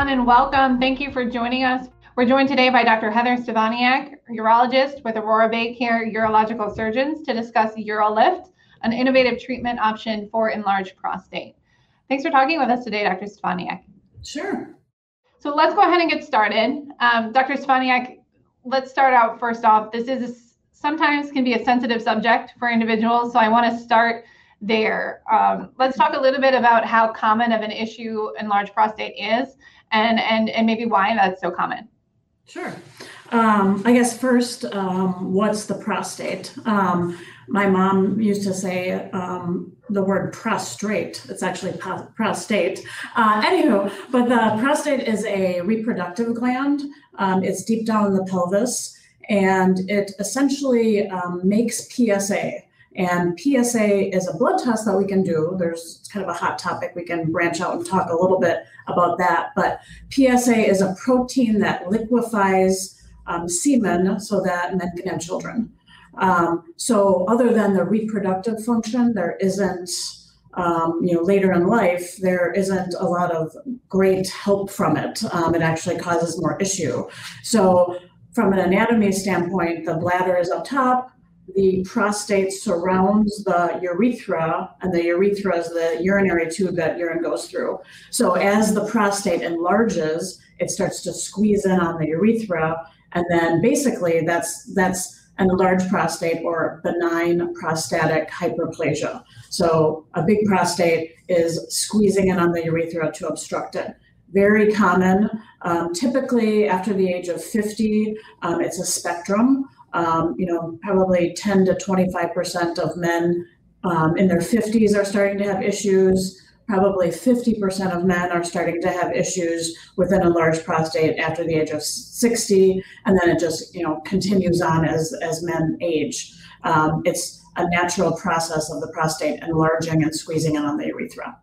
everyone, and welcome. Thank you for joining us. We're joined today by Dr. Heather Stefaniak, urologist with Aurora BayCare Urological Surgeons, to discuss UroLift, an innovative treatment option for enlarged prostate. Thanks for talking with us today, Dr. Stefaniak. Sure. So let's go ahead and get started. Um, Dr. Stefaniak, let's start out first off. This is a, sometimes can be a sensitive subject for individuals, so I want to start there. Um, let's talk a little bit about how common of an issue enlarged prostate is and, and, and maybe why that's so common. Sure. Um, I guess first, um, what's the prostate? Um, my mom used to say um, the word prostrate. It's actually prostate. Uh, anywho, but the prostate is a reproductive gland. Um, it's deep down in the pelvis, and it essentially um, makes PSA. And PSA is a blood test that we can do. There's kind of a hot topic. We can branch out and talk a little bit about that. But PSA is a protein that liquefies um, semen so that men can have children. Um, so, other than the reproductive function, there isn't, um, you know, later in life, there isn't a lot of great help from it. Um, it actually causes more issue. So, from an anatomy standpoint, the bladder is up top, the prostate surrounds the urethra, and the urethra is the urinary tube that urine goes through. So as the prostate enlarges, it starts to squeeze in on the urethra, and then basically that's that's an enlarged prostate or benign prostatic hyperplasia. So a big prostate is squeezing in on the urethra to obstruct it very common. Um, typically, after the age of 50, um, it's a spectrum um, you know, probably 10 to 25% of men um, in their 50s are starting to have issues. Probably 50% of men are starting to have issues with an enlarged prostate after the age of 60, and then it just, you know, continues on as as men age. Um, it's a natural process of the prostate enlarging and squeezing in on the urethra.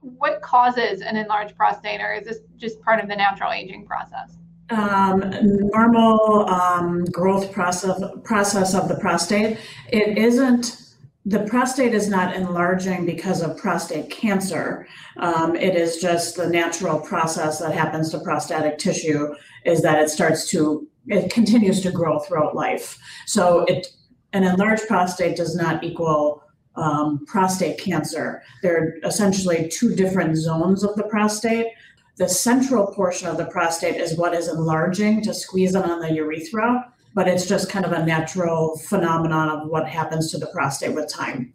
What causes an enlarged prostate, or is this just part of the natural aging process? Um, normal um, growth process process of the prostate. It isn't. The prostate is not enlarging because of prostate cancer. Um, it is just the natural process that happens to prostatic tissue is that it starts to it continues to grow throughout life. So it an enlarged prostate does not equal um, prostate cancer. There are essentially two different zones of the prostate. The central portion of the prostate is what is enlarging to squeeze in on the urethra, but it's just kind of a natural phenomenon of what happens to the prostate with time.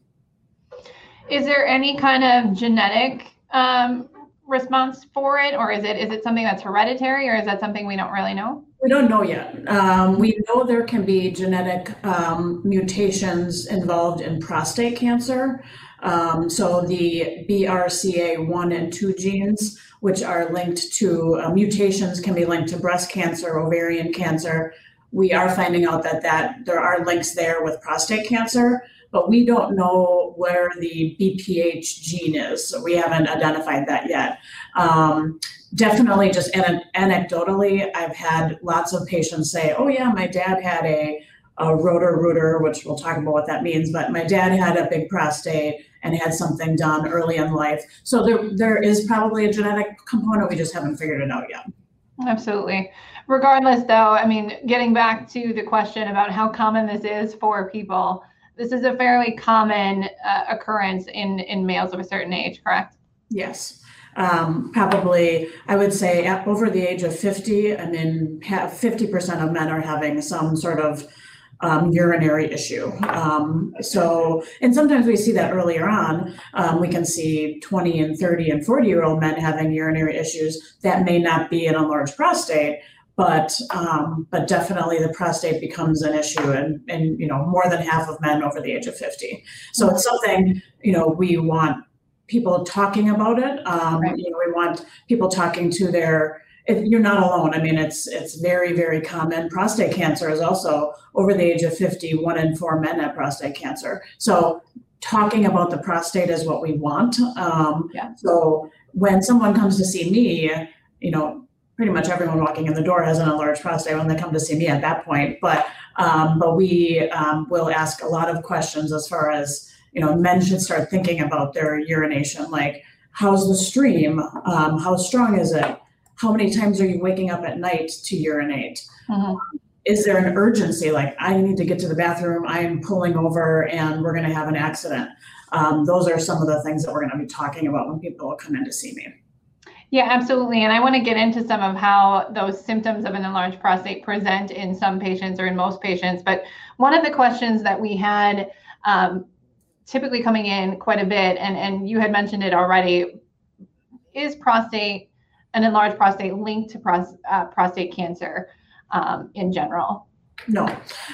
Is there any kind of genetic um, response for it, or is it is it something that's hereditary, or is that something we don't really know? We don't know yet. Um, we know there can be genetic um, mutations involved in prostate cancer. Um, so the BRCA1 and 2 genes, which are linked to uh, mutations, can be linked to breast cancer, ovarian cancer. We are finding out that, that there are links there with prostate cancer, but we don't know where the BPH gene is. So we haven't identified that yet. Um, definitely, just an- anecdotally, I've had lots of patients say, oh, yeah, my dad had a a Roto-Rooter, which we'll talk about what that means. But my dad had a big prostate and had something done early in life. So there, there is probably a genetic component. We just haven't figured it out yet. Absolutely. Regardless, though, I mean, getting back to the question about how common this is for people, this is a fairly common uh, occurrence in in males of a certain age, correct? Yes. Um, probably, I would say, over the age of 50, I mean, 50% of men are having some sort of um, urinary issue. Um, so, and sometimes we see that earlier on. Um, we can see 20 and 30 and 40 year old men having urinary issues that may not be an enlarged prostate, but um, but definitely the prostate becomes an issue and and you know more than half of men over the age of 50 so it's something you know we want people talking about it um, right. you know we want people talking to their you're not alone. I mean, it's it's very very common. Prostate cancer is also over the age of 50. One in four men have prostate cancer. So talking about the prostate is what we want. Um, yeah. So when someone comes to see me, you know, pretty much everyone walking in the door has an enlarged prostate when they come to see me at that point. But um, but we um, will ask a lot of questions as far as you know, men should start thinking about their urination, like how's the stream, um, how strong is it how many times are you waking up at night to urinate? Mhm. Is there an urgency, like I need to get to the bathroom, I am pulling over and we're gonna have an accident? Um, those are some of the things that we're gonna be talking about when people come in to see me. Yeah, absolutely. And I want to get into some of how those symptoms of an enlarged prostate present in some patients or in most patients. But one of the questions that we had um, typically coming in quite a bit, and, and you had mentioned it already, is prostate, an enlarged prostate linked to pros, uh, prostate cancer um, in general? No.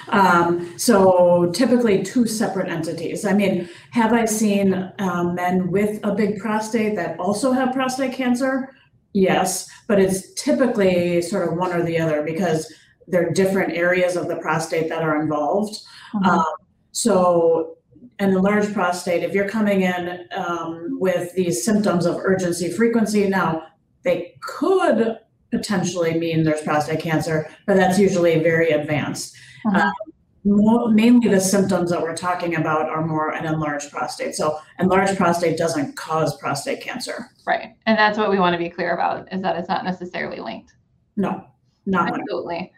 Um, so typically two separate entities. I mean, have I seen um, men with a big prostate that also have prostate cancer? Yes, but it's typically sort of one or the other because there are different areas of the prostate that are involved. Mhm. Um, so, an enlarged prostate, if you're coming in um, with these symptoms of urgency frequency, now they could potentially mean there's prostate cancer, but that's usually very advanced. Mhm. Uh, mo- mainly the symptoms that we're talking about are more an enlarged prostate. So, enlarged prostate doesn't cause prostate cancer. Right. And that's what we want to be clear about is that it's not necessarily linked. No, not. Absolutely.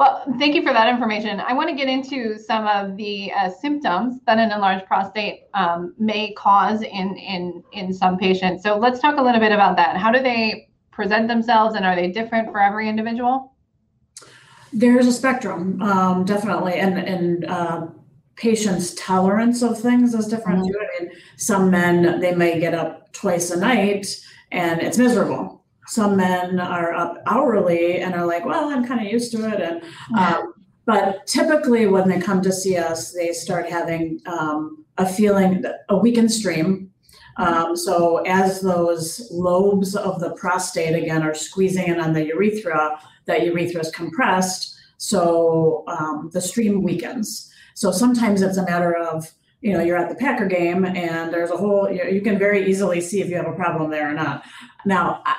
Well, thank you for that information. I want to get into some of the uh, symptoms that an enlarged prostate um, may cause in, in, in some patients. So let's talk a little bit about that. How do they present themselves and are they different for every individual? There's a spectrum, um, definitely, and and uh, patients' tolerance of things is different too. I mean, some men they may get up twice a night and it's miserable. Some men are up hourly and are like, well, I'm kind of used to it, and um, but typically when they come to see us, they start having um, a feeling, a weakened stream. Um, so as those lobes of the prostate again are squeezing in on the urethra, that urethra is compressed, so um, the stream weakens. So sometimes it's a matter of you know you're at the Packer game and there's a whole you, you can very easily see if you have a problem there or not. Now I,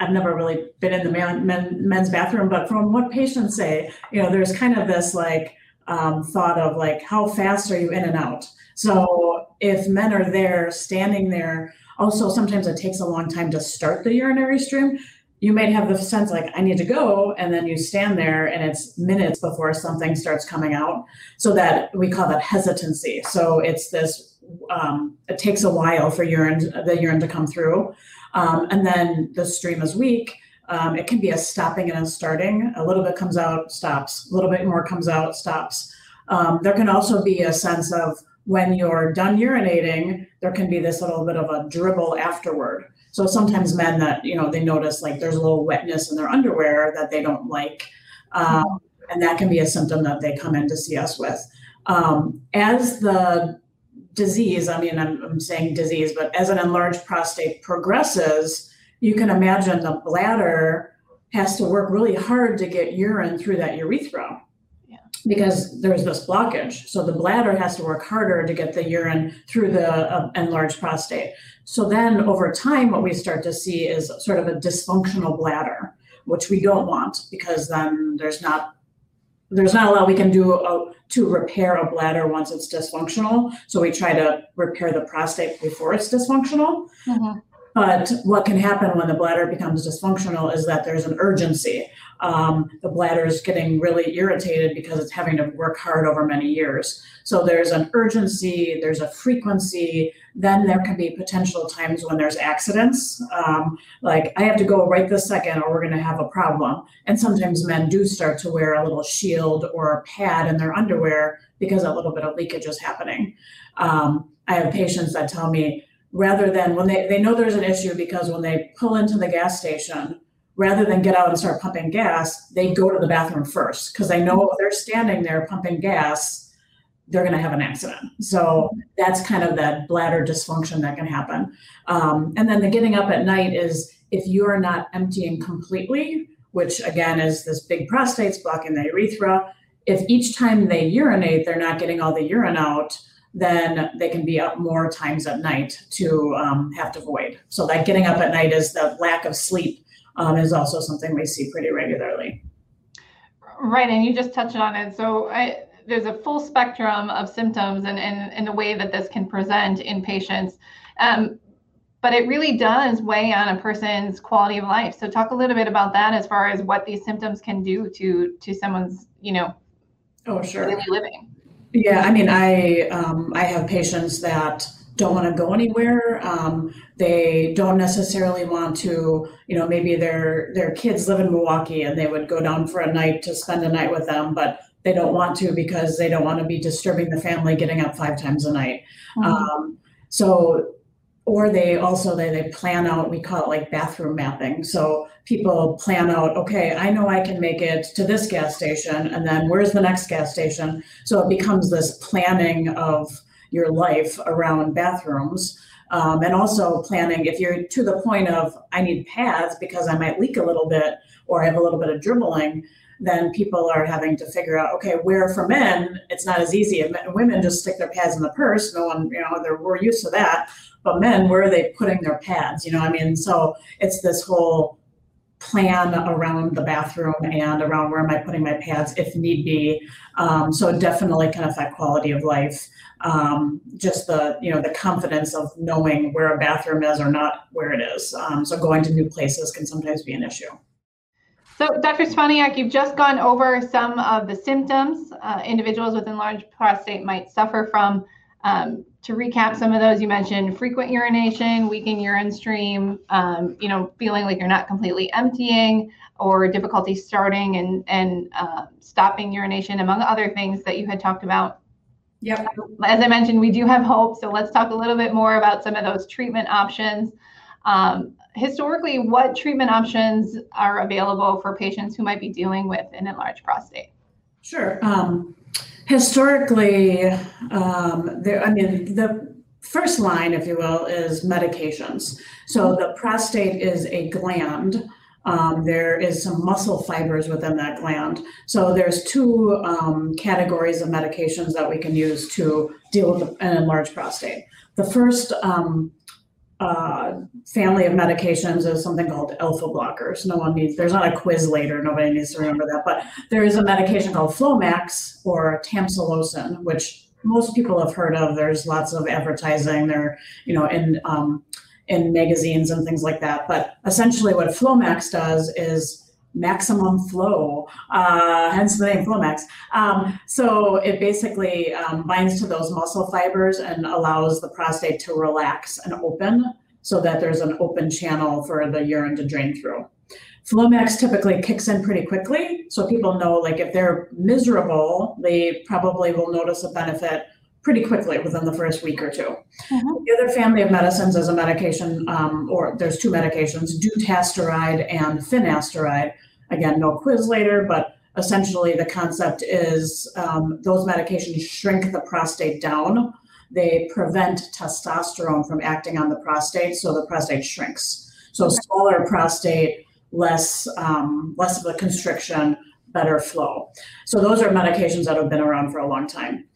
I've never really been in the man, men, men's bathroom, but from what patients say, you know, there's kind of this like um, thought of like how fast are you in and out. So if men are there standing there, also sometimes it takes a long time to start the urinary stream. You might have the sense like i need to go and then you stand there and it's minutes before something starts coming out. So that we call that hesitancy. So it's this um, it takes a while for urine the urine to come through um, and then the stream is weak. Um, it can be a stopping and a starting. A little bit comes out stops. A little bit more comes out stops. Um, there can also be a sense of when you're done urinating there can be this little bit of a dribble afterward. So sometimes men that you know they notice like there's a little wetness in their underwear that they don't like, um, and that can be a symptom that they come in to see us with. Um, as the disease, I mean, I'm, I'm saying disease, but as an enlarged prostate progresses, you can imagine the bladder has to work really hard to get urine through that urethra yeah. because there's this blockage. So the bladder has to work harder to get the urine through the uh, enlarged prostate. So then over time, what we start to see is sort of a dysfunctional bladder, which we don't want because then there's not there's not a lot we can do uh, to repair a bladder once it's dysfunctional. So we try to repair the prostate before it's dysfunctional. Mhm. But what can happen when the bladder becomes dysfunctional is that there's an urgency. Um, the bladder is getting really irritated because it's having to work hard over many years. So there's an urgency, there's a frequency. Then there can be potential times when there's accidents. Um, like I have to go right this second, or we're going to have a problem. And sometimes men do start to wear a little shield or a pad in their underwear because a little bit of leakage is happening. Um, I have patients that tell me rather than when they, they know there's an issue because when they pull into the gas station, rather than get out and start pumping gas, they go to the bathroom first because they know if they're standing there pumping gas, they're going to have an accident. So that's kind of that bladder dysfunction that can happen. Um, and then the getting up at night is if you're not emptying completely, which again is this big prostates blocking the urethra. If each time they urinate, they're not getting all the urine out, then they can be up more times at night to um, have to void. So that getting up at night is the lack of sleep um, is also something we see pretty regularly. Right, and you just touched on it. So I, there's a full spectrum of symptoms and, and, and the way that this can present in patients. Um, but it really does weigh on a person's quality of life. So talk a little bit about that as far as what these symptoms can do to to someone's, you know, oh sure daily living. Yeah, I mean, I um, I have patients that don't want to go anywhere. Um, they don't necessarily want to, you know, maybe their their kids live in Milwaukee and they would go down for a night to spend a night with them, but they don't want to because they don't want to be disturbing the family getting up five times a night. Mm-hmm. Um, so or they also they, they plan out we call it like bathroom mapping. So people plan out okay i know i can make it to this gas station and then where's the next gas station? So it becomes this planning of your life around bathrooms. Um, and also planning if you're to the point of i need pads because i might leak a little bit or i have a little bit of dribbling then people are having to figure out, okay, where for men, it's not as easy. Women just stick their pads in the purse. No one, you know, they're, we're used to that. But men, where are they putting their pads? You know, I mean, so it's this whole plan around the bathroom and around where am I putting my pads if need be. Um, so it definitely can affect quality of life. Um, just the you know the confidence of knowing where a bathroom is or not where it is. Um, so going to new places can sometimes be an issue. So, Dr. Stefaniak, you've just gone over some of the symptoms uh, individuals with enlarged prostate might suffer from. Um, to recap some of those, you mentioned frequent urination, weakened urine stream, um, you know, feeling like you're not completely emptying, or difficulty starting and and uh, stopping urination, among other things that you had talked about. Yep. As I mentioned, we do have hope, so let's talk a little bit more about some of those treatment options. Um, historically, what treatment options are available for patients who might be dealing with an enlarged prostate? Sure. Um, historically, um, there, I mean, the first line, if you will, is medications. So the prostate is a gland. Um, there is some muscle fibers within that gland. So there's two um, categories of medications that we can use to deal with an enlarged prostate. The first um, uh, family of medications is something called alpha blockers. No one needs, there's not a quiz later, nobody needs to remember that, but there is a medication called Flomax or tamsulosin, which most people have heard of. There's lots of advertising there, you know, in, um, in magazines and things like that. But essentially what Flomax does is maximum flow, uh, hence the name Flomax. Um, so it basically um, binds to those muscle fibers and allows the prostate to relax and open so that there's an open channel for the urine to drain through. Flomax typically kicks in pretty quickly. So people know like if they're miserable, they probably will notice a benefit pretty quickly within the first week or 2 mm-hmm. The other family of medicines is a medication, um, or there's two medications, dutasteride and finasteride. Again, no quiz later, but essentially the concept is um, those medications shrink the prostate down. They prevent testosterone from acting on the prostate, so the prostate shrinks. So okay. smaller prostate, less um, less of a constriction, better flow. So those are medications that have been around for a long time.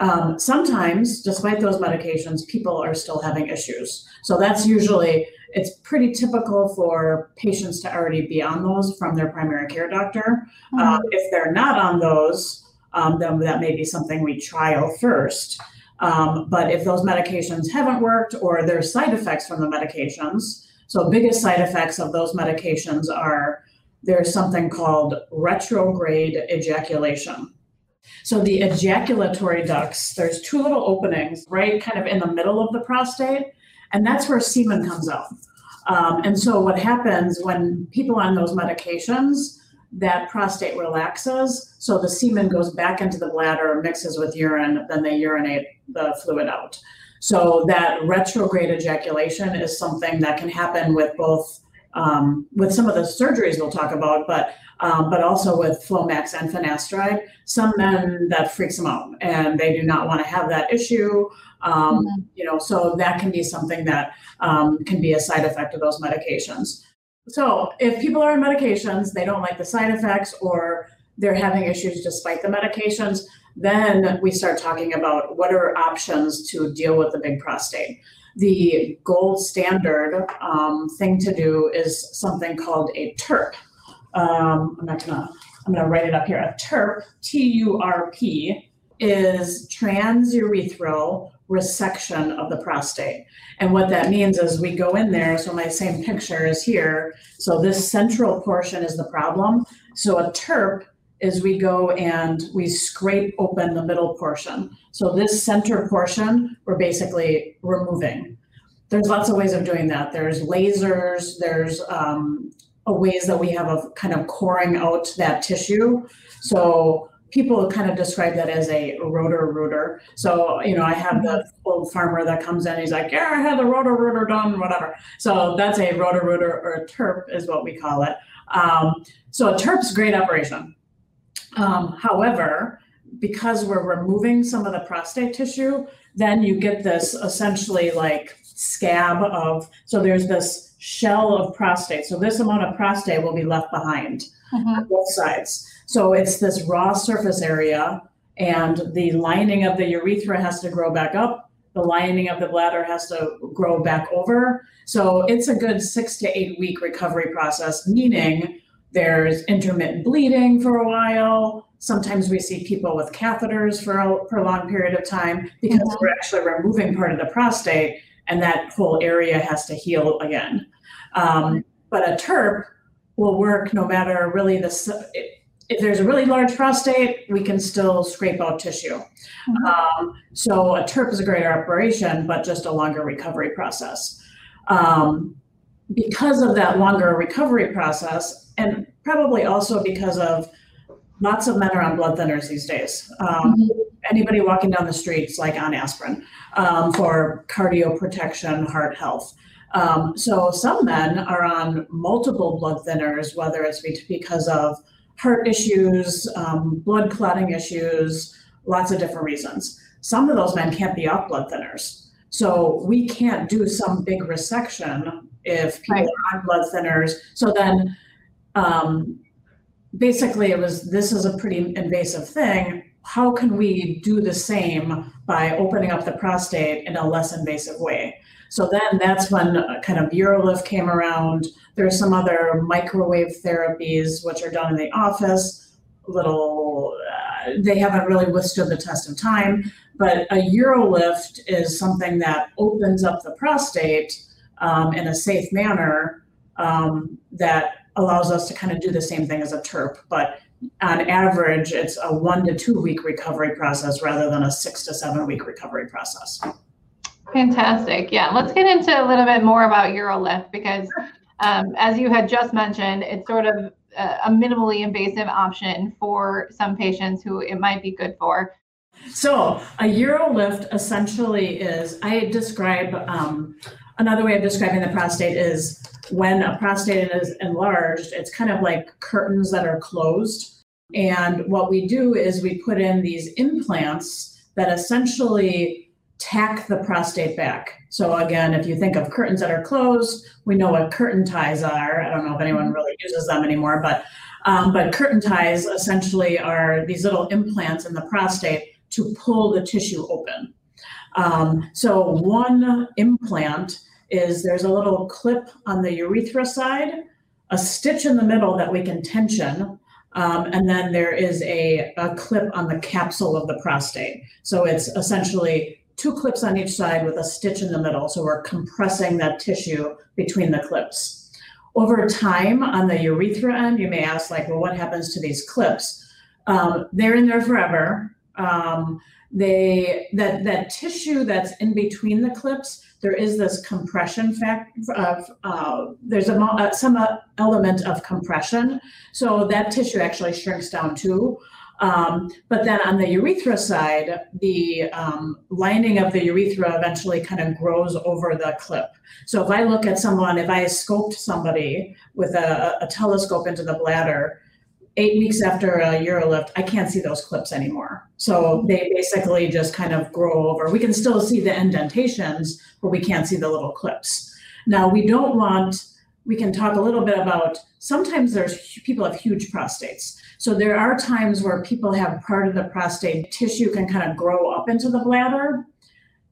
Um, sometimes, despite those medications, people are still having issues. So that's usually it's pretty typical for patients to already be on those from their primary care doctor. Mm-hmm. Uh, if they're not on those, um, then that may be something we trial first. Um, but if those medications haven't worked or there's side effects from the medications, so biggest side effects of those medications are there's something called retrograde ejaculation. So the ejaculatory ducts, there's two little openings right kind of in the middle of the prostate, and that's where semen comes out. Um, and so what happens when people on those medications, that prostate relaxes, so the semen goes back into the bladder, mixes with urine, then they urinate the fluid out. So that retrograde ejaculation is something that can happen with both um, with some of the surgeries we'll talk about, but um, but also with Flomax and finasteride. Some men that freaks them out, and they do not want to have that issue. Um, mm-hmm. You know, so that can be something that um, can be a side effect of those medications. So if people are on medications, they don't like the side effects, or they're having issues despite the medications. Then we start talking about what are options to deal with the big prostate the gold standard um, thing to do is something called a TURP. Um, I'm not gonna, I'm gonna write it up here. A TURP, T-U-R-P, is transurethral resection of the prostate. And what that means is we go in there, so my same picture is here. So this central portion is the problem. So a TURP is we go and we scrape open the middle portion. So this center portion, we're basically removing. There's lots of ways of doing that. There's lasers, there's um, ways that we have of kind of coring out that tissue. So people kind of describe that as a Roto-Rooter. So, you know, I have the old farmer that comes in, he's like, yeah, I had the Roto-Rooter done, whatever. So that's a Roto-Rooter or a TURP is what we call it. Um, so a TURP's great operation. Um, however, because we're removing some of the prostate tissue, then you get this essentially like scab of, so there's this shell of prostate. So this amount of prostate will be left behind mm-hmm. on both sides. So it's this raw surface area, and the lining of the urethra has to grow back up. The lining of the bladder has to grow back over. So it's a good six to eight week recovery process, meaning there's intermittent bleeding for a while. Sometimes we see people with catheters for a prolonged period of time because mm-hmm. we're actually removing part of the prostate and that whole area has to heal again. Um, but a TURP will work no matter really the if there's a really large prostate, we can still scrape out tissue. Mm-hmm. Um, so a TURP is a greater operation, but just a longer recovery process. Um, because of that longer recovery process, and probably also because of lots of men are on blood thinners these days. Um, mm-hmm. Anybody walking down the streets like on aspirin um, for cardio protection, heart health. Um, so some men are on multiple blood thinners, whether it's because of heart issues, um, blood clotting issues, lots of different reasons. Some of those men can't be off blood thinners. So we can't do some big resection if people right. are on blood thinners. So then um, basically it was this is a pretty invasive thing. How can we do the same by opening up the prostate in a less invasive way? So then that's when kind of UroLift came around. There's some other microwave therapies which are done in the office. Little, uh, they haven't really withstood the test of time. But a UroLift is something that opens up the prostate um, in a safe manner um, that allows us to kind of do the same thing as a TURP. But on average, it's a one to two week recovery process rather than a six to seven week recovery process. Fantastic. Yeah, let's get into a little bit more about UroLift because, um, as you had just mentioned, it's sort of a, a minimally invasive option for some patients who it might be good for. So, a UroLift essentially is, I describe um, another way of describing the prostate is when a prostate is enlarged, it's kind of like curtains that are closed. And what we do is we put in these implants that essentially tack the prostate back. So again, if you think of curtains that are closed, we know what curtain ties are. I don't know if anyone really uses them anymore, but um, but curtain ties essentially are these little implants in the prostate to pull the tissue open. Um, so one implant is there's a little clip on the urethra side, a stitch in the middle that we can tension, um, and then there is a, a clip on the capsule of the prostate. So it's essentially two clips on each side with a stitch in the middle. So we're compressing that tissue between the clips. Over time on the urethra end, you may ask like, well, what happens to these clips? Um, they're in there forever. Um, they that that tissue that's in between the clips, there is this compression fact of uh, there's a uh, some uh, element of compression, so that tissue actually shrinks down too. Um, but then on the urethra side, the um, lining of the urethra eventually kind of grows over the clip. So if I look at someone, if I scoped somebody with a, a telescope into the bladder, eight weeks after a urolift, I can't see those clips anymore. So they basically just kind of grow over. We can still see the indentations, but we can't see the little clips. Now we don't want, we can talk a little bit about sometimes there's people have huge prostates. So there are times where people have part of the prostate tissue can kind of grow up into the bladder.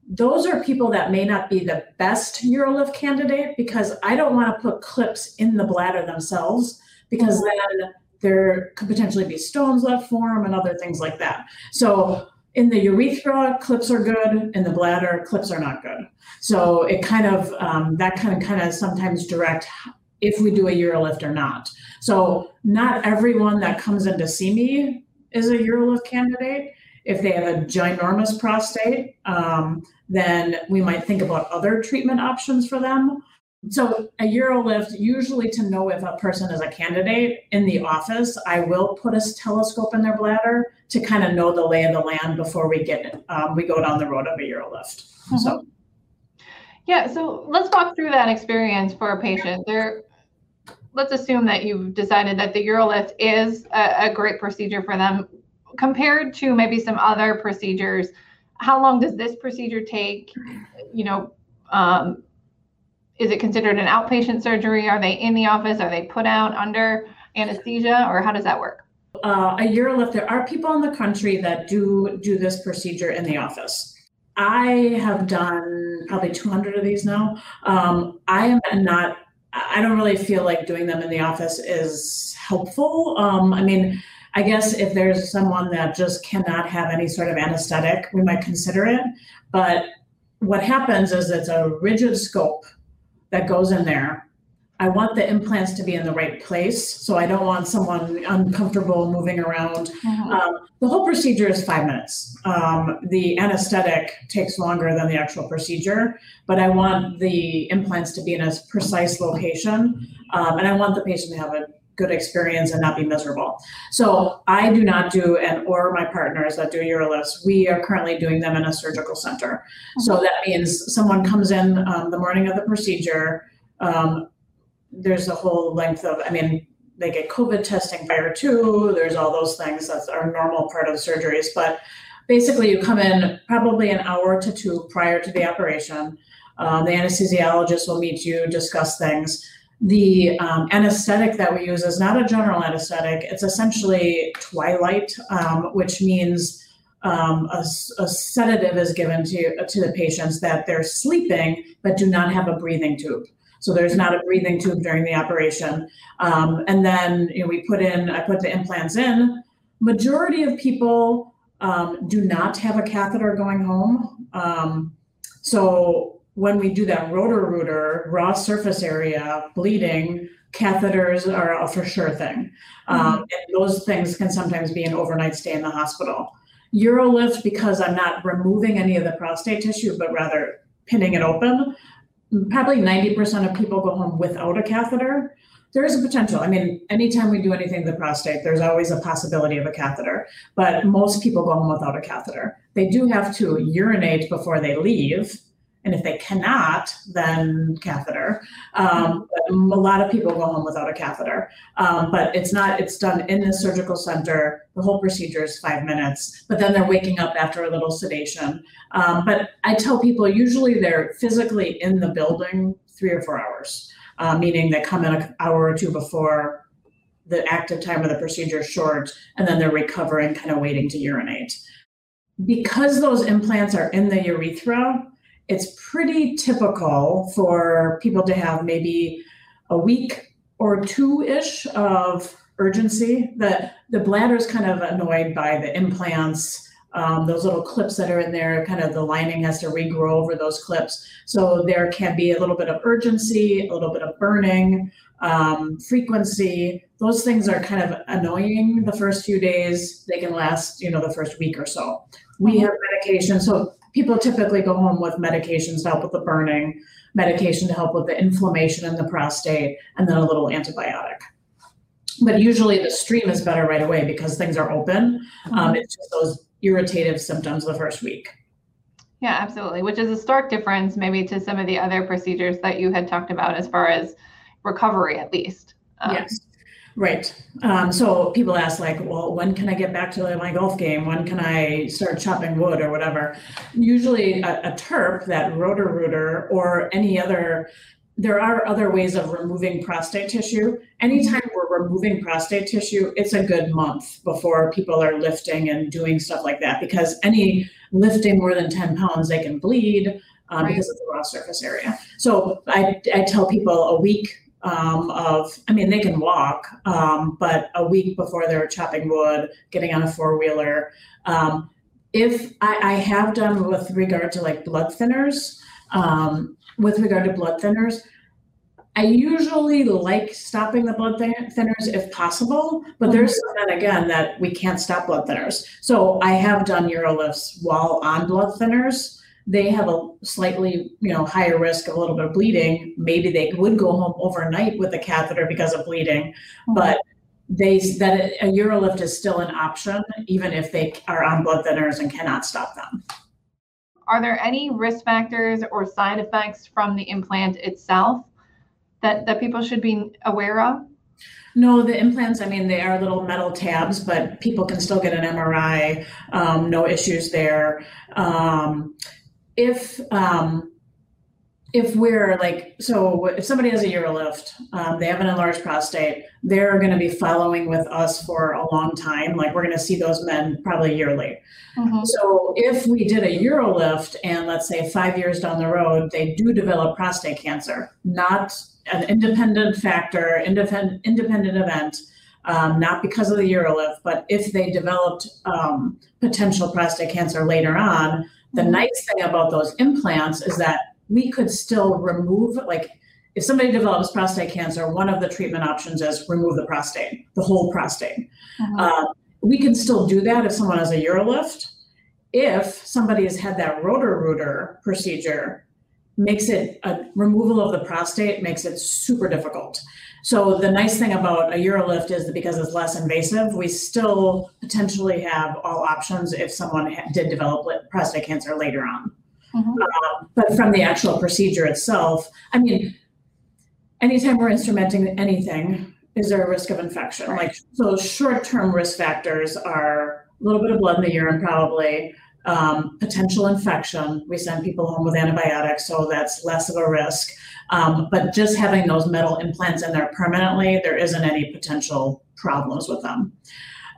Those are people that may not be the best UroLift candidate because I don't want to put clips in the bladder themselves because then there could potentially be stones left form and other things like that. So in the urethra, clips are good. In the bladder, clips are not good. So it kind of um, that kind of kind of sometimes direct if we do a urolift or not. So not everyone that comes in to see me is a urolift candidate. If they have a ginormous prostate, um, then we might think about other treatment options for them. So a urolift, usually to know if a person is a candidate in the office, I will put a telescope in their bladder to kind of know the lay of the land before we get um, we go down the road of a urolift. Mm-hmm. So yeah, so let's walk through that experience for a patient. There, let's assume that you've decided that the urolift is a, a great procedure for them compared to maybe some other procedures. How long does this procedure take? You know, um, is it considered an outpatient surgery? Are they in the office? Are they put out under anesthesia, or how does that work? Uh, a urolift. There are people in the country that do do this procedure in the office. I have done probably 200 of these now. Um, I am not. I don't really feel like doing them in the office is helpful. Um, I mean, I guess if there's someone that just cannot have any sort of anesthetic, we might consider it. But what happens is it's a rigid scope that goes in there. I want the implants to be in the right place. So I don't want someone uncomfortable moving around. Mm-hmm. Um, the whole procedure is five minutes. Um, the anesthetic takes longer than the actual procedure, but I want the implants to be in a precise location. Um, and I want the patient to have a good experience and not be miserable. So I do not do, and or my partners that do urolifts, we are currently doing them in a surgical center. So mm-hmm. that means someone comes in um, the morning of the procedure. Um, there's a whole length of, I mean, they get COVID testing prior to. There's all those things that's our normal part of surgeries, but basically you come in probably an hour to two prior to the operation. Um, the anesthesiologist will meet you, discuss things the um, anesthetic that we use is not a general anesthetic. It's essentially twilight, um, which means um, a, a, sedative is given to, to the patients that they're sleeping but do not have a breathing tube. So there's not a breathing tube during the operation. Um, and then you know, we put in, I put the implants in. Majority of people um, do not have a catheter going home. Um, so when we do that Roto-Rooter, raw surface area, bleeding, catheters are a for sure thing. Um, mm-hmm. And those things can sometimes be an overnight stay in the hospital. Urolift, because I'm not removing any of the prostate tissue, but rather pinning it open, probably 90% of people go home without a catheter. There is a potential. I mean, anytime we do anything to the prostate, there's always a possibility of a catheter, but most people go home without a catheter. They do have to urinate before they leave and if they cannot, then catheter. Um, a lot of people go home without a catheter, um, but it's not. It's done in the surgical center. The whole procedure is five minutes, but then they're waking up after a little sedation. Um, but I tell people usually they're physically in the building three or four hours, uh, meaning they come in an hour or two before the active time of the procedure is short, and then they're recovering, kind of waiting to urinate. Because those implants are in the urethra, it's pretty typical for people to have maybe a week or two ish of urgency. The, the bladder is kind of annoyed by the implants. Um, those little clips that are in there, kind of the lining has to regrow over those clips. So there can be a little bit of urgency, a little bit of burning, um, frequency. Those things are kind of annoying the first few days. They can last, you know, the first week or so. We have medication. So people typically go home with medications to help with the burning, medication to help with the inflammation in the prostate, and then a little antibiotic. But usually the stream is better right away because things are open. Um, mm-hmm. it's just those irritative symptoms the first week. Yeah, absolutely. Which is a stark difference, maybe, to some of the other procedures that you had talked about as far as recovery, at least. Um, yes. Right. Um, so people ask, like, well, when can I get back to my golf game? When can I start chopping wood or whatever? Usually, a, a TURP, that Roto-Rooter, or any other, there are other ways of removing prostate tissue. Anytime we're removing prostate tissue, it's a good month before people are lifting and doing stuff like that because any lifting more than 10 pounds, they can bleed. Um, right. because of the raw surface area. So I, I tell people a week um, of, I mean, they can walk, um, but a week before they're chopping wood, getting on a four wheeler. Um, if I, I have done with regard to like blood thinners, um, with regard to blood thinners, I usually like stopping the blood thin- thinners if possible, but there's some that again that we can't stop blood thinners. So I have done urolifts while on blood thinners. They have a slightly, you know, higher risk of a little bit of bleeding. Maybe they would go home overnight with a catheter because of bleeding, but they that a urolift is still an option even if they are on blood thinners and cannot stop them. Are there any risk factors or side effects from the implant itself that, that people should be aware of? No, the implants, I mean, they are little metal tabs, but people can still get an MRI. Um, no issues there. Um, if um, if we're like, so if somebody has a urolift, um, they have an enlarged prostate, they're going to be following with us for a long time. Like we're going to see those men probably yearly. Mhm. So if we did a urolift and let's say five years down the road, they do develop prostate cancer, not an independent factor, independent, independent event, um, not because of the urolift, but if they developed um, potential prostate cancer later on, the Mhm. nice thing about those implants is that we could still remove, like, if somebody develops prostate cancer, one of the treatment options is remove the prostate, the whole prostate. Mhm. Uh, we can still do that if someone has a urolift. If somebody has had that Roto-Rooter procedure, makes it a removal of the prostate makes it super difficult. So the nice thing about a urolift is that because it's less invasive, we still potentially have all options if someone did develop prostate cancer later on. Mhm. Um, but from the actual procedure itself, I mean, anytime we're instrumenting anything, is there a risk of infection? Right. Like, so short-term risk factors are a little bit of blood in the urine, probably, um, potential infection. We send people home with antibiotics, so that's less of a risk. Um, but just having those metal implants in there permanently, there isn't any potential problems with them.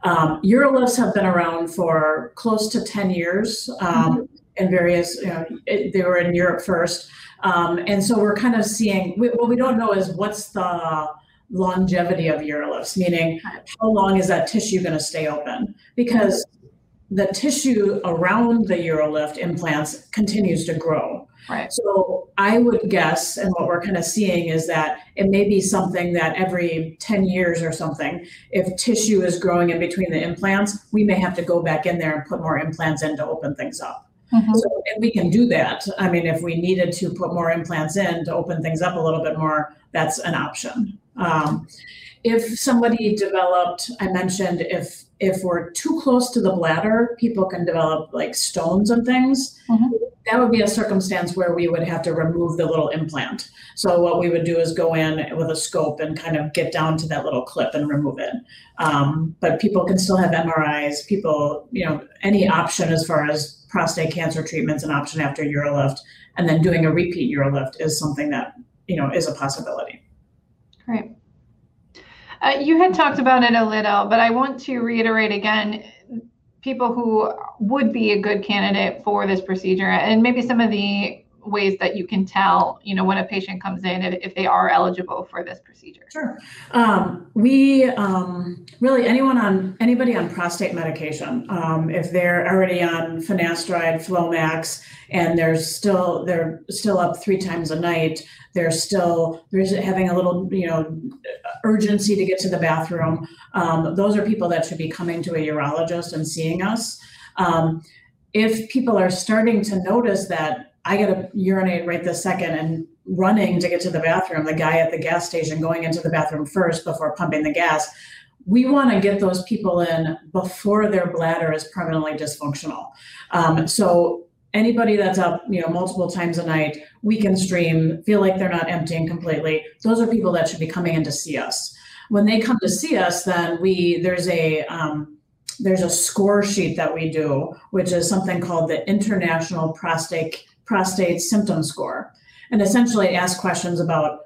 Um, Urolifts have been around for close to 10 years um, in various, you know, it, they were in Europe first. Um, and so we're kind of seeing, we, what we don't know is what's the longevity of urolifts, meaning how long is that tissue going to stay open? Because the tissue around the urolift implants continues to grow. Right. So I would guess, and what we're kind of seeing is that it may be something that every 10 years or something, if tissue is growing in between the implants, we may have to go back in there and put more implants in to open things up. Mhm. So, and we can do that. I mean, if we needed to put more implants in to open things up a little bit more, that's an option. Um, if somebody developed, I mentioned if if we're too close to the bladder, people can develop like stones and things. Mhm. That would be a circumstance where we would have to remove the little implant. So what we would do is go in with a scope and kind of get down to that little clip and remove it. Um, but people can still have MRIs. People, you know, any option as far as prostate cancer treatments, an option after urolift, and then doing a repeat urolift is something that you know is a possibility. Great. Uh, you had talked about it a little, but I want to reiterate again people who would be a good candidate for this procedure and maybe some of the ways that you can tell, you know, when a patient comes in if, if they are eligible for this procedure. Sure. Um, we um, really anyone on anybody on prostate medication, um, if they're already on finasteride, Flomax, and they're still they're still up three times a night, they're still they're having a little you know urgency to get to the bathroom. Um, those are people that should be coming to a urologist and seeing us. Um, if people are starting to notice that I got to urinate right this second and running to get to the bathroom, the guy at the gas station going into the bathroom first before pumping the gas. We want to get those people in before their bladder is permanently dysfunctional. Um, so anybody that's up, you know, multiple times a night, weekend stream, feel like they're not emptying completely, those are people that should be coming in to see us. When they come to see us, then we there's a um, there's a score sheet that we do, which is something called the International Prostate Prostate Symptom Score, and essentially it asks questions about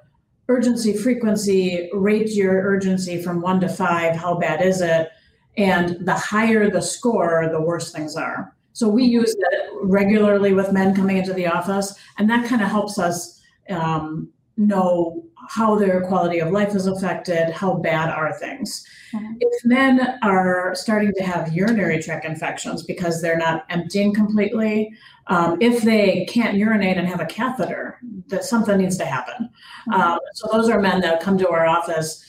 urgency, frequency, rate your urgency from one to five. How bad is it? And the higher the score, the worse things are. So we use that regularly with men coming into the office, and that kind of helps us um, know how their quality of life is affected, how bad are things. Mhm. If men are starting to have urinary tract infections because they're not emptying completely, um, if they can't urinate and have a catheter, that something needs to happen. Um, so those are men that come to our office.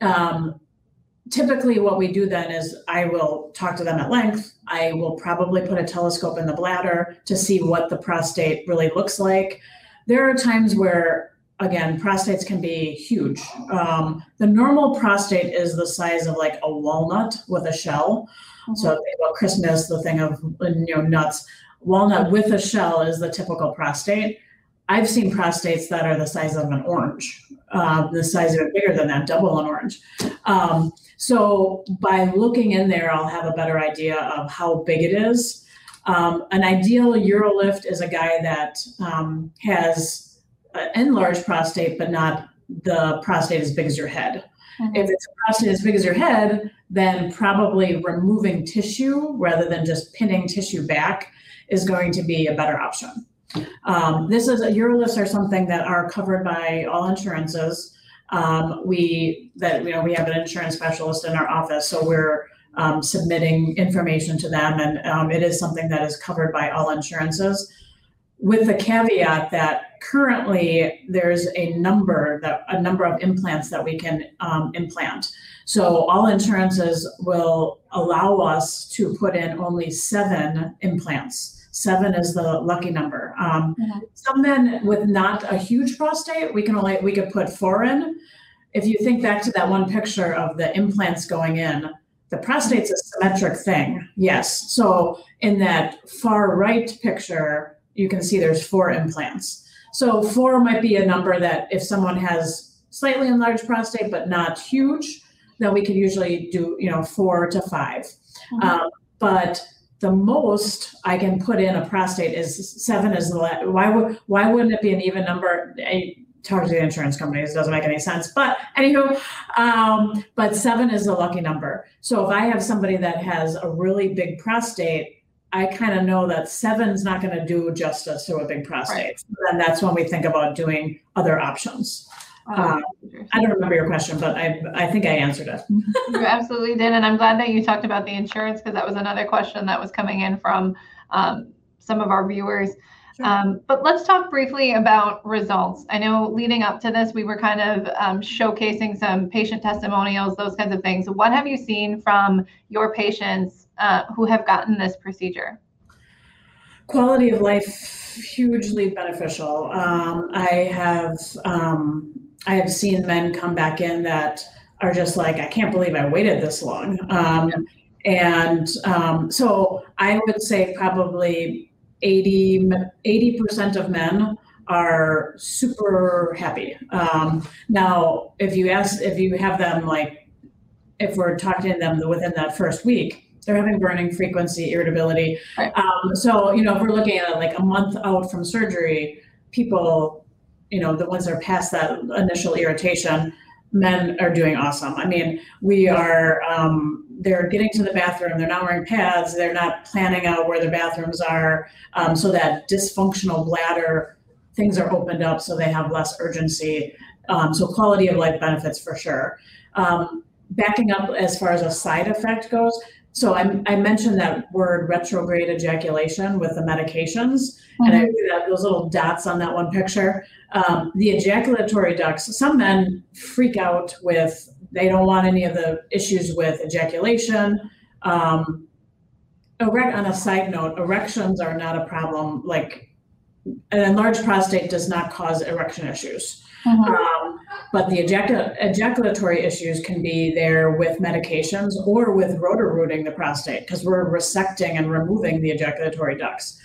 Um, typically, what we do then is I will talk to them at length. I will probably put a telescope in the bladder to see what the prostate really looks like. There are times where again, prostates can be huge. Um, the normal prostate is the size of like a walnut with a shell. So think about Christmas, the thing of you know nuts. Walnut with a shell is the typical prostate. I've seen prostates that are the size of an orange, uh, the size of it bigger than that, double an orange. Um, so by looking in there, I'll have a better idea of how big it is. Um, an ideal Urolift is a guy that um, has enlarged prostate, but not the prostate as big as your head. Mhm. If it's a prostate as big as your head, then probably removing tissue rather than just pinning tissue back is going to be a better option. Um, this is UroLifts are something that are covered by all insurances. Um, we that you know we have an insurance specialist in our office, so we're um, submitting information to them, and um, it is something that is covered by all insurances. With the caveat that currently there's a number that a number of implants that we can um, implant. So all insurances will allow us to put in only seven implants. Seven is the lucky number. Um, Mhm. Some men with not a huge prostate, we can only we could put four in. If you think back to that one picture of the implants going in, the prostate's a symmetric thing. Yes. So in that far right picture, you can see there's four implants. So four might be a number that if someone has slightly enlarged prostate but not huge, then we could usually do you know four to 5 Mhm. Um, but the most I can put in a prostate is seven. Is the why would why wouldn't it be an even number? I talk to the insurance companies. It doesn't make any sense. But anywho, um, but seven is a lucky number. So if I have somebody that has a really big prostate, I kind of know that seven's not going to do justice to a big prostate. And that's when we think about doing other options. Um, I don't remember your question, but I I think I answered it. You absolutely did, and I'm glad that you talked about the insurance because that was another question that was coming in from um, some of our viewers. Sure. Um, but let's talk briefly about results. I know leading up to this, we were kind of um, showcasing some patient testimonials, those kinds of things. What have you seen from your patients uh, who have gotten this procedure? quality of life hugely beneficial. Um, I have um, I have seen men come back in that are just like, I can't believe I waited this long. Um, and um, so I would say probably 80 percent of men are super happy. Um, now, if you ask, if you have them like, if we're talking to them within that first week, they're having burning frequency, irritability. Right. Um, so, you know, if we're looking at like a month out from surgery, people, you know, the ones that are past that initial irritation, men are doing awesome. I mean, we are, um, they're getting to the bathroom, they're not wearing pads, they're not planning out where their bathrooms are. Um, so that dysfunctional bladder, things are opened up so they have less urgency. Um, so quality of life benefits for sure. Um, backing up as far as a side effect goes, so I, I mentioned that word retrograde ejaculation with the medications, and I see that those little dots on that one picture. Um, the ejaculatory ducts. Some men freak out with they don't want any of the issues with ejaculation. Um, erect, on a side note, erections are not a problem. Like an enlarged prostate does not cause erection issues. Mhm. Um, but the ejacul- ejaculatory issues can be there with medications or with rotor rooting the prostate because we're resecting and removing the ejaculatory ducts.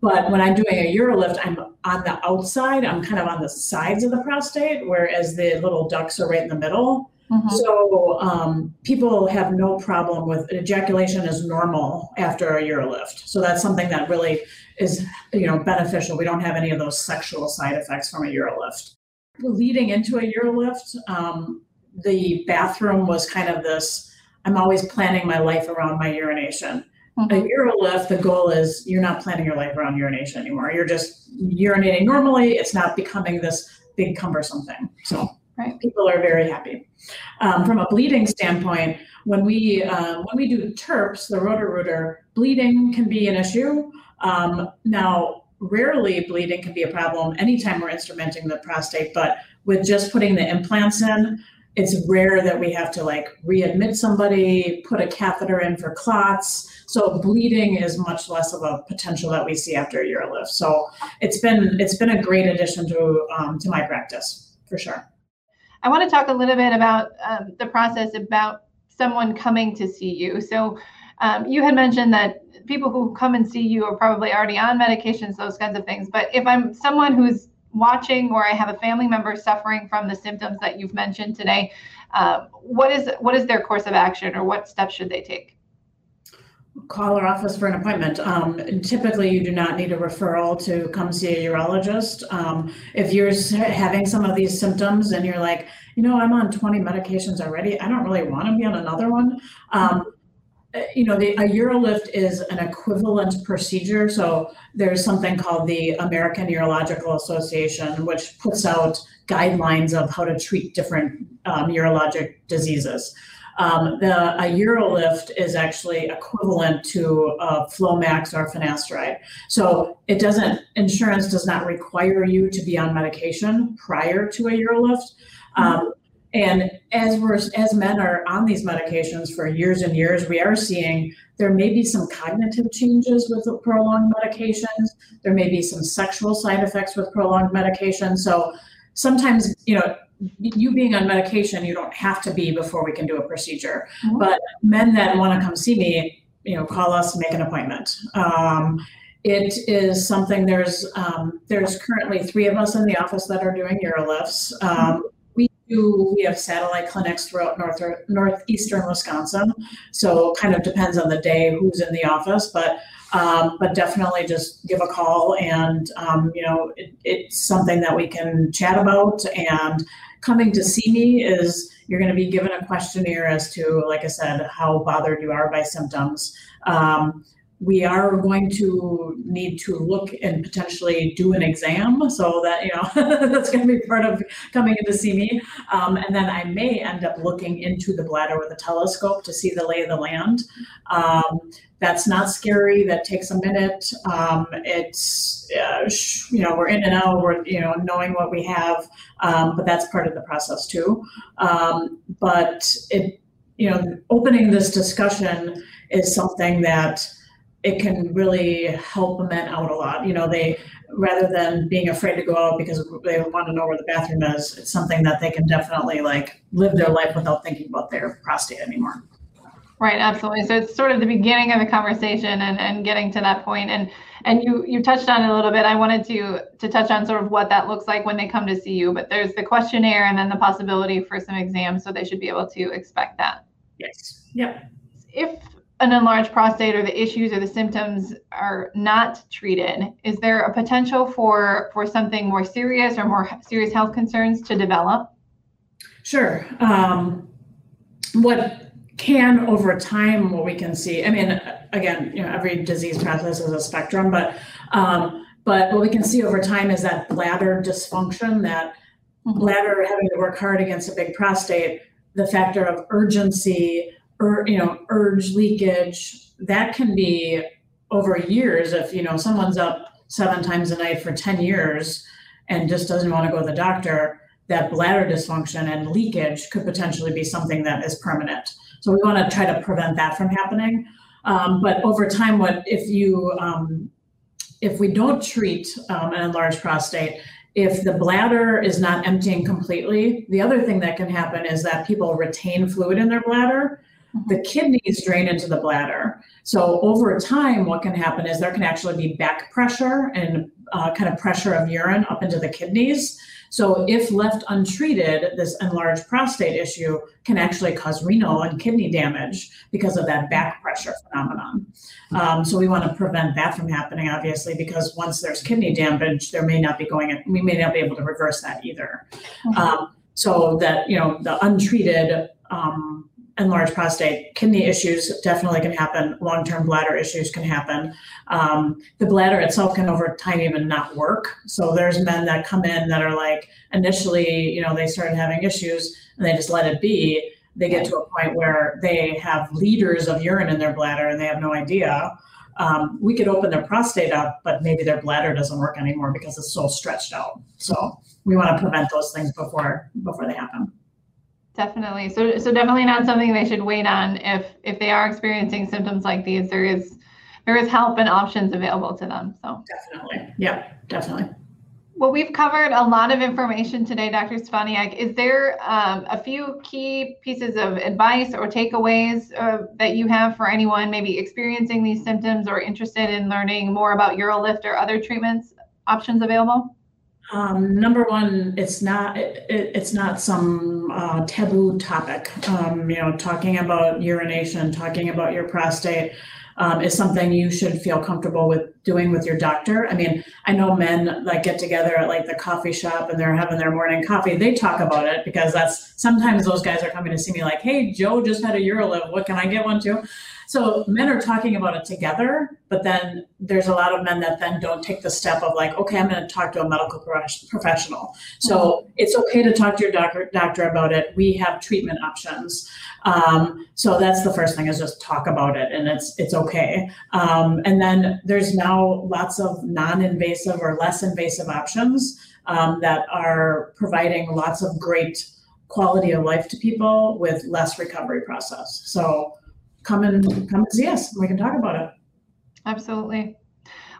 But when I'm doing a Urolift, I'm on the outside, I'm kind of on the sides of the prostate, whereas the little ducts are right in the middle. Mhm. So um, people have no problem with ejaculation is normal after a Urolift. So that's something that really is you know beneficial. We don't have any of those sexual side effects from a Urolift. Leading into a Urolift, um, the bathroom was kind of this. I'm always planning my life around my urination. A Mhm. Urolift, the goal is you're not planning your life around urination anymore. You're just urinating normally. It's not becoming this big cumbersome thing. So Right. people are very happy. Um, from a bleeding standpoint, when we um, when we do TURPs, the Roto-Rooter, bleeding can be an issue. Um, now, rarely bleeding can be a problem anytime we're instrumenting the prostate, but with just putting the implants in, it's rare that we have to like readmit somebody, put a catheter in for clots. So bleeding is much less of a potential that we see after a UroLift. So it's been it's been a great addition to um, to my practice for sure. I want to talk a little bit about um, the process about someone coming to see you. So um, you had mentioned that people who come and see you are probably already on medications, those kinds of things. But if I'm someone who's watching or I have a family member suffering from the symptoms that you've mentioned today, uh, what is what is their course of action or what steps should they take? Call our office for an appointment. Um, typically, you do not need a referral to come see a urologist. Um, if you're having some of these symptoms and you're like, you know, I'm on 20 medications already, I don't really want to be on another one. Um, you know, the, a UroLift is an equivalent procedure. So there's something called the American Urological Association, which puts out guidelines of how to treat different um, urologic diseases. Um, the a UroLift is actually equivalent to a Flomax or finasteride. So it doesn't insurance does not require you to be on medication prior to a UroLift. Um, and as we're as men are on these medications for years and years, we are seeing there may be some cognitive changes with prolonged medications. There may be some sexual side effects with prolonged medication. So sometimes, you know, you being on medication, you don't have to be before we can do a procedure. Mhm. But men that want to come see me, you know, call us, make an appointment. Um, it is something. There's um, there's currently three of us in the office that are doing UroLifts. Um, we do we have satellite clinics throughout north northeastern Wisconsin. So kind of depends on the day who's in the office, but um, but definitely just give a call and um, you know it, it's something that we can chat about and coming to see me is you're going to be given a questionnaire as to like i said how bothered you are by symptoms um, we are going to need to look and potentially do an exam. So that you know that's going to be part of coming in to see me. Um, and then i may end up looking into the bladder with a telescope to see the lay of the land. Um, that's not scary. That takes a minute. Um, it's uh, you know we're in and out. We're you know knowing what we have. Um, but that's part of the process too. Um, but it you know opening this discussion is something that it can really help men out a lot. You know, they rather than being afraid to go out because they want to know where the bathroom is, it's something that they can definitely like live their life without thinking about their prostate anymore. Right, absolutely. So it's sort of the beginning of the conversation and, and getting to that point. And and you you touched on it a little bit. I wanted to to touch on sort of what that looks like when they come to see you. But there's the questionnaire and then the possibility for some exams, so they should be able to expect that. Yes. Yep. If an enlarged prostate or the issues or the symptoms are not treated, is there a potential for for something more serious or more serious health concerns to develop? Sure. Um, what can over time, what we can see, I mean, again, you know, every disease process is a spectrum, but um, but what we can see over time is that bladder dysfunction, that Mhm. bladder having to work hard against a big prostate, the factor of urgency, or you know, urge leakage, that can be over years. If you know someone's up seven times a night for ten years and just doesn't want to go to the doctor, that bladder dysfunction and leakage could potentially be something that is permanent. So we want to try to prevent that from happening. Um, but over time, what if you um, if we don't treat um, an enlarged prostate, if the bladder is not emptying completely, the other thing that can happen is that people retain fluid in their bladder. The kidneys drain into the bladder. So over time, what can happen is there can actually be back pressure and uh, kind of pressure of urine up into the kidneys. So if left untreated, this enlarged prostate issue can actually cause renal and kidney damage because of that back pressure phenomenon. Um, so we want to prevent that from happening, obviously, because once there's kidney damage, there may not be going. We may not be able to reverse that either. Mhm. Um, so that you know the untreated um, enlarged prostate. Kidney issues definitely can happen. Long-term bladder issues can happen. Um, the bladder itself can over time even not work. So there's men that come in that are like initially, you know, they started having issues and they just let it be. They get to a point where they have liters of urine in their bladder and they have no idea. Um, we could open their prostate up, but maybe their bladder doesn't work anymore because it's so stretched out. So we want to prevent those things before before they happen. Definitely. So so definitely not something they should wait on if if they are experiencing symptoms like these. There is there is help and options available to them. So definitely. Yeah, definitely. Well, we've covered a lot of information today, Dr. Stefaniak. Is there um, a few key pieces of advice or takeaways uh, that you have for anyone maybe experiencing these symptoms or interested in learning more about UroLift or other treatments options available? Um, number one, it's not it, it's not some uh, taboo topic. Um, you know, talking about urination, talking about your prostate um, is something you should feel comfortable with doing with your doctor. I mean, I know men like get together at like the coffee shop and they're having their morning coffee. They talk about it because that's sometimes those guys are coming to see me like, "Hey, Joe just had a UroLift. What can I get one too?" So men are talking about it together, but then there's a lot of men that then don't take the step of like, okay, I'm going to talk to a medical professional. So mm-hmm. it's okay to talk to your doctor doctor about it. We have treatment options. Um, so that's the first thing is just talk about it, and it's it's okay. Um, and then there's now lots of non-invasive or less invasive options um, that are providing lots of great quality of life to people with less recovery process. So come and come and see us. We can talk about it. Absolutely.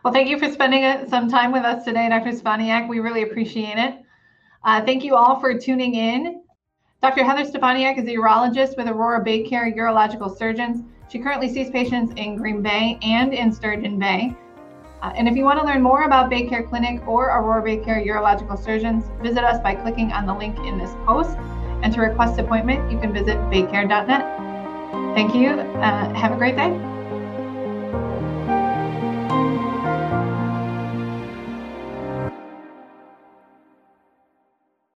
Well, thank you for spending uh, some time with us today, Dr. Stefaniak. We really appreciate it. Uh, thank you all for tuning in. Dr. Heather Stefaniak is a urologist with Aurora BayCare Urological Surgeons. She currently sees patients in Green Bay and in Sturgeon Bay. Uh, and if you want to learn more about BayCare Clinic or Aurora BayCare Urological Surgeons, visit us by clicking on the link in this post. And to request appointment, you can visit baycare.net. Thank you. Uh, have a great day.